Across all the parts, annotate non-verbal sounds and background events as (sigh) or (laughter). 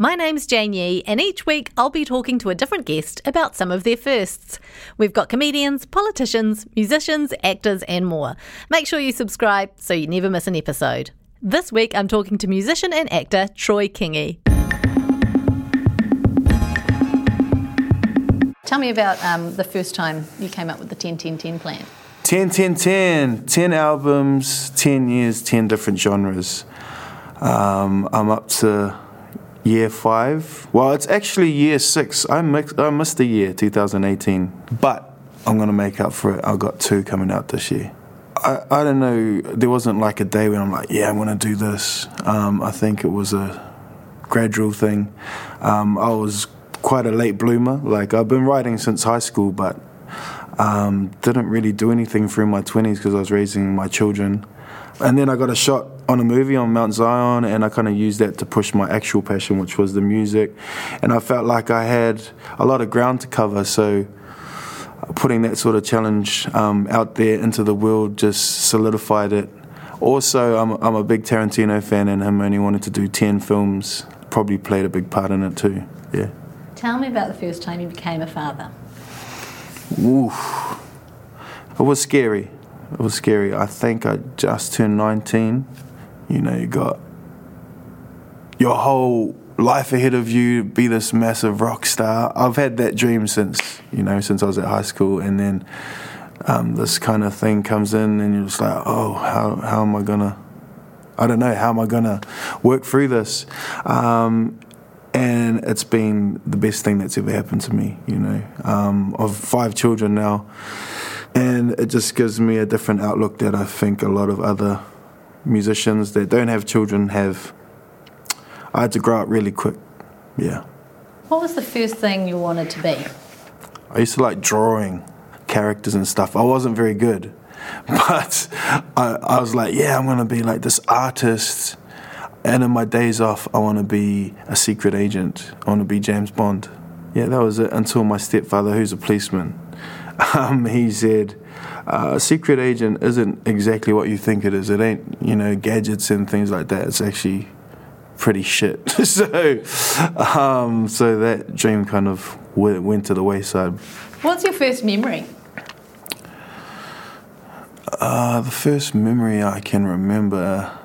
My name's Jane Yee, and each week I'll be talking to a different guest about some of their firsts. We've got comedians, politicians, musicians, actors, and more. Make sure you subscribe so you never miss an episode. This week I'm talking to musician and actor Troy Kingi. Tell me about um, the first time you came up with the 10 10 10 plan. 10, 10, 10. 10 albums, 10 years, 10 different genres. Um, I'm up to year five. Well, it's actually year six. I, mixed, I missed a year, 2018. But I'm going to make up for it. I've got two coming out this year. I, I don't know, there wasn't like a day when I'm like, yeah, I'm going to do this. Um, I think it was a gradual thing. Um, I was quite a late bloomer. Like, I've been writing since high school, but um, didn't really do anything through my 20s because I was raising my children. And then I got a shot on a movie on Mount Zion, and I kind of used that to push my actual passion, which was the music. And I felt like I had a lot of ground to cover, so putting that sort of challenge um, out there into the world just solidified it. Also, I'm, I'm a big Tarantino fan, and him only wanted to do 10 films probably played a big part in it too. Yeah. Tell me about the first time you became a father. Oof. It was scary. It was scary. I think I just turned 19. You know, you got your whole life ahead of you, be this massive rock star. I've had that dream since, you know, since I was at high school. And then um, this kind of thing comes in, and you're just like, oh, how, how am I going to, I don't know, how am I going to work through this? Um, and it's been the best thing that's ever happened to me, you know. Um, I've five children now and it just gives me a different outlook that I think a lot of other musicians that don't have children have. I had to grow up really quick, yeah. What was the first thing you wanted to be? I used to like drawing characters and stuff. I wasn't very good, (laughs) but I, I was like, yeah, I'm gonna be like this artist. And in my days off, I want to be a secret agent. I want to be James Bond. Yeah, that was it until my stepfather, who's a policeman, (laughs) um, he said, uh, a secret agent isn't exactly what you think it is. It ain't, you know, gadgets and things like that. It's actually pretty shit. (laughs) so, um, so that dream kind of went, went to the wayside. What's your first memory? Uh, the first memory I can remember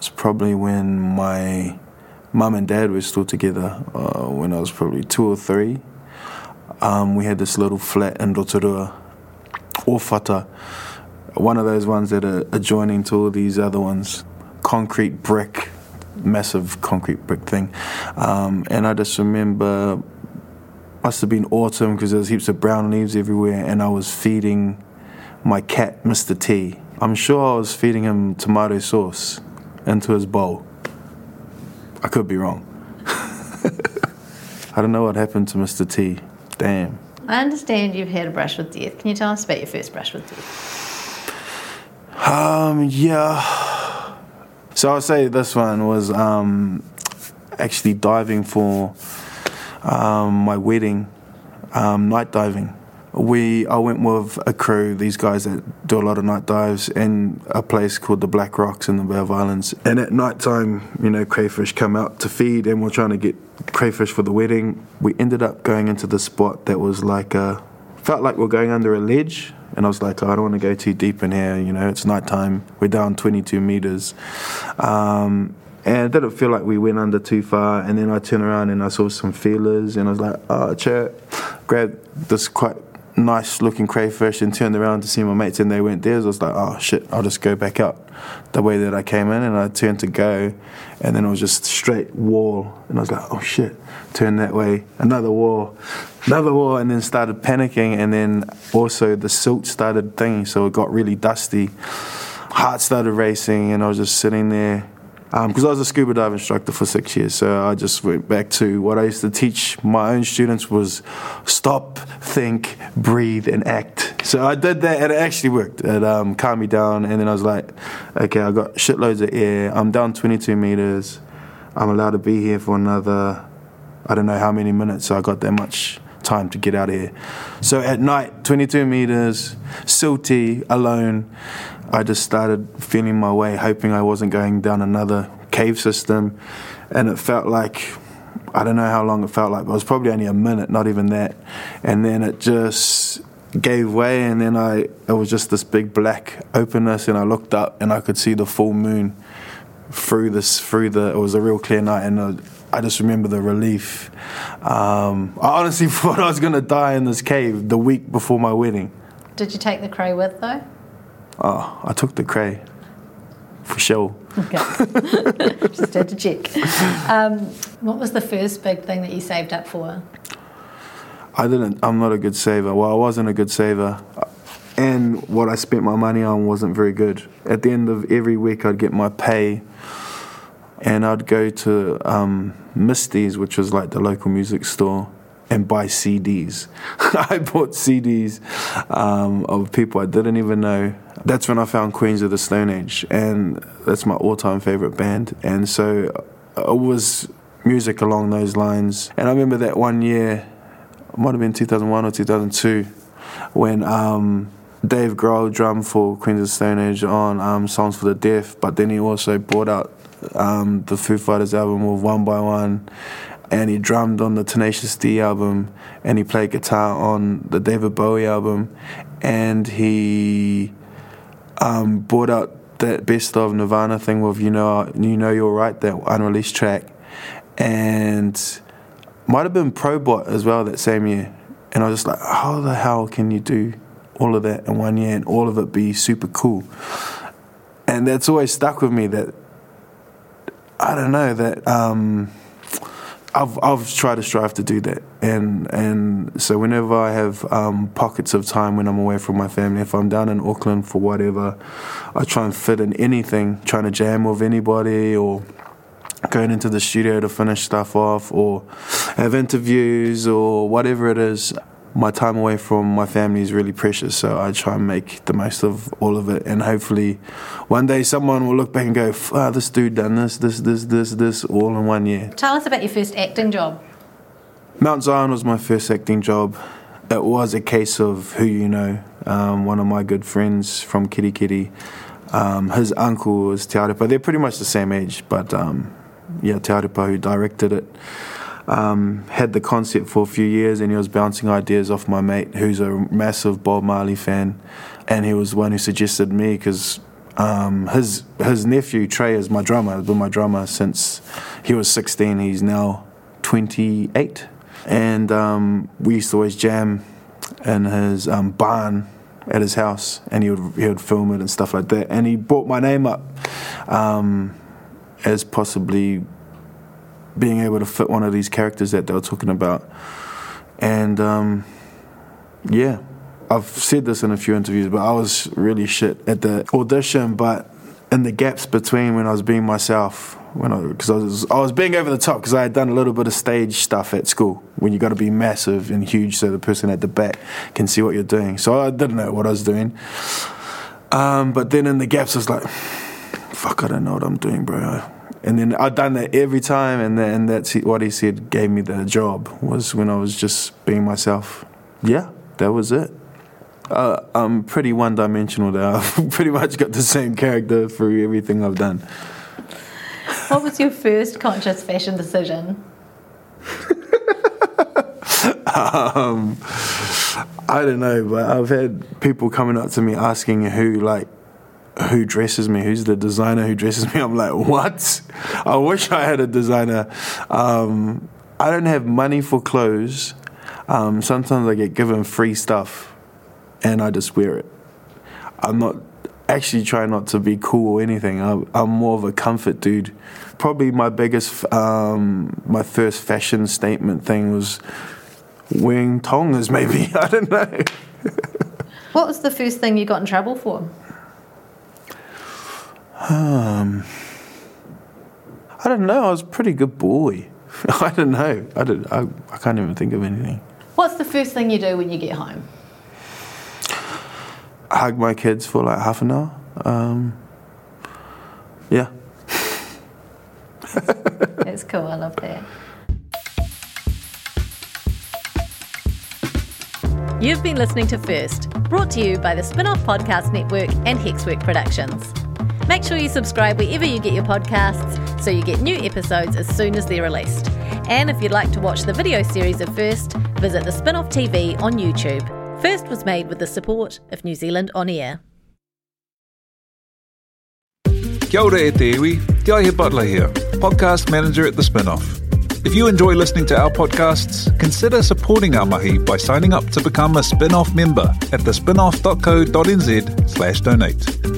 is probably when my mum and dad were still together uh, when I was probably two or three um, we had this little flat in Rotorua, Owhata, one of those ones that are adjoining to all these other ones, concrete brick, massive concrete brick thing. Um, and I just remember, must have been autumn because there was heaps of brown leaves everywhere, and I was feeding my cat, Mr. T. I'm sure I was feeding him tomato sauce into his bowl. I could be wrong. (laughs) I don't know what happened to Mr. T. Damn. I understand you've had a brush with death. Can you tell us about your first brush with death? Um, yeah. So I'll say this one was um, actually diving for um, my wedding, um, night diving. We I went with a crew, these guys that do a lot of night dives, in a place called the Black Rocks in the Bay of Islands. And at night time, you know, crayfish come out to feed, and we're trying to get crayfish for the wedding. We ended up going into the spot that was like a felt like we're going under a ledge. And I was like, oh, I don't want to go too deep in here. You know, it's night time. We're down 22 meters. Um, and it didn't feel like we went under too far. And then I turned around and I saw some feelers, and I was like, oh, chair, grab this quite nice looking crayfish and turned around to see my mates and they went theirs. I was like, oh shit, I'll just go back out the way that I came in. And I turned to go, and then it was just straight wall. And I was like, oh shit, turn that way, another wall, another wall, and then started panicking. And then also the silt started thinging, so it got really dusty. Heart started racing, and I was just sitting there because um, I was a scuba dive instructor for six years, so I just went back to what I used to teach my own students was stop, think, breathe, and act. So I did that, and it actually worked. It um, calmed me down, and then I was like, okay, I got shitloads of air. I'm down 22 meters. I'm allowed to be here for another, I don't know how many minutes. So I got that much time to get out of here. So at night, 22 meters, silty, alone. I just started feeling my way, hoping I wasn't going down another cave system. And it felt like, I don't know how long it felt like, but it was probably only a minute, not even that. And then it just gave way, and then I, it was just this big black openness, and I looked up and I could see the full moon through this, through the, it was a real clear night, and I just remember the relief. Um, I honestly (laughs) thought I was going to die in this cave the week before my wedding. Did you take the cray with, though? Oh, I took the cray for sure. Okay. (laughs) Just had to check. Um, what was the first big thing that you saved up for? I didn't. I'm not a good saver. Well, I wasn't a good saver. And what I spent my money on wasn't very good. At the end of every week, I'd get my pay and I'd go to um, Misty's, which was like the local music store, and buy CDs. (laughs) I bought CDs um, of people I didn't even know. That's when I found Queens of the Stone Age, and that's my all-time favorite band. And so uh, it was music along those lines. And I remember that one year, it might have been 2001 or 2002, when um, Dave Grohl drummed for Queens of the Stone Age on um, Songs for the Deaf, but then he also brought out um, the Foo Fighters album with One by One and he drummed on the Tenacious D album, and he played guitar on the David Bowie album, and he um, brought out that best of Nirvana thing with you know you know you're right that unreleased track, and might have been Probot as well that same year, and I was just like, how the hell can you do all of that in one year and all of it be super cool? And that's always stuck with me that I don't know that. Um, I've I've tried to strive to do that, and and so whenever I have um, pockets of time when I'm away from my family, if I'm down in Auckland for whatever, I try and fit in anything, trying to jam with anybody or going into the studio to finish stuff off or have interviews or whatever it is my time away from my family is really precious, so I try and make the most of all of it. And hopefully, one day someone will look back and go, "Ah, this dude done this, this, this, this, this, all in one year." Tell us about your first acting job. Mount Zion was my first acting job. It was a case of who you know. Um, one of my good friends from Kitty Kitty, um, his uncle was Tearepa. They're pretty much the same age, but um, yeah, Tearepa who directed it um, had the concept for a few years and he was bouncing ideas off my mate who's a massive Bob Marley fan. And he was the one who suggested me because um, his his nephew Trey is my drummer has been my drummer since he was 16 he's now 28 and um, we used to always jam in his um, barn at his house and he would, he would film it and stuff like that. And he brought my name up um, as possibly being able to fit one of these characters that they were talking about. And um, yeah, I've said this in a few interviews, but I was really shit at the audition. But in the gaps between when I was being myself, when I because I was I was being over the top because I had done a little bit of stage stuff at school when you got to be massive and huge so the person at the back can see what you're doing. So I didn't know what I was doing. Um, but then in the gaps, I was like, "Fuck, I don't know what I'm doing, bro." And then I'd done that every time, and then that's what he said gave me the job was when I was just being myself. Yeah, that was it. Uh, I'm pretty one dimensional now. (laughs) I've pretty much got the same character through everything I've done. What was your first conscious fashion decision? (laughs) um, I don't know, but I've had people coming up to me asking who like who dresses me, who's the designer who dresses me. (laughs) I'm like, what? I wish I had a designer. Um, I don't have money for clothes. Um, sometimes I get given free stuff, and I just wear it. I'm not actually trying not to be cool or anything. I'm, I'm more of a comfort dude. Probably my biggest, um, my first fashion statement thing was wearing tongas. (laughs) Maybe I don't know. what was the first thing you got in trouble for? Um, I don't know. I was a pretty good boy. (laughs) I don't know. I don't. I, I can't even think of anything. What's the first thing you do when you get home? Hug my kids for like half an hour. Um, yeah. (laughs) That's cool. I love that. You've been listening to First, brought to you by the Spinoff Podcast Network and Hexwork Productions. Make sure you subscribe wherever you get your podcasts so you get new episodes as soon as they're released. And if you'd like to watch the video series of First, visit the Spinoff TV on YouTube. First was made with the support of New Zealand On Air. Kia ora e te iwi, Te Aihe Butler here, podcast manager at The Spinoff. If you enjoy listening to our podcasts, consider supporting our mahi by signing up to become a spin-off member at thespinoff.co.nz slash donate.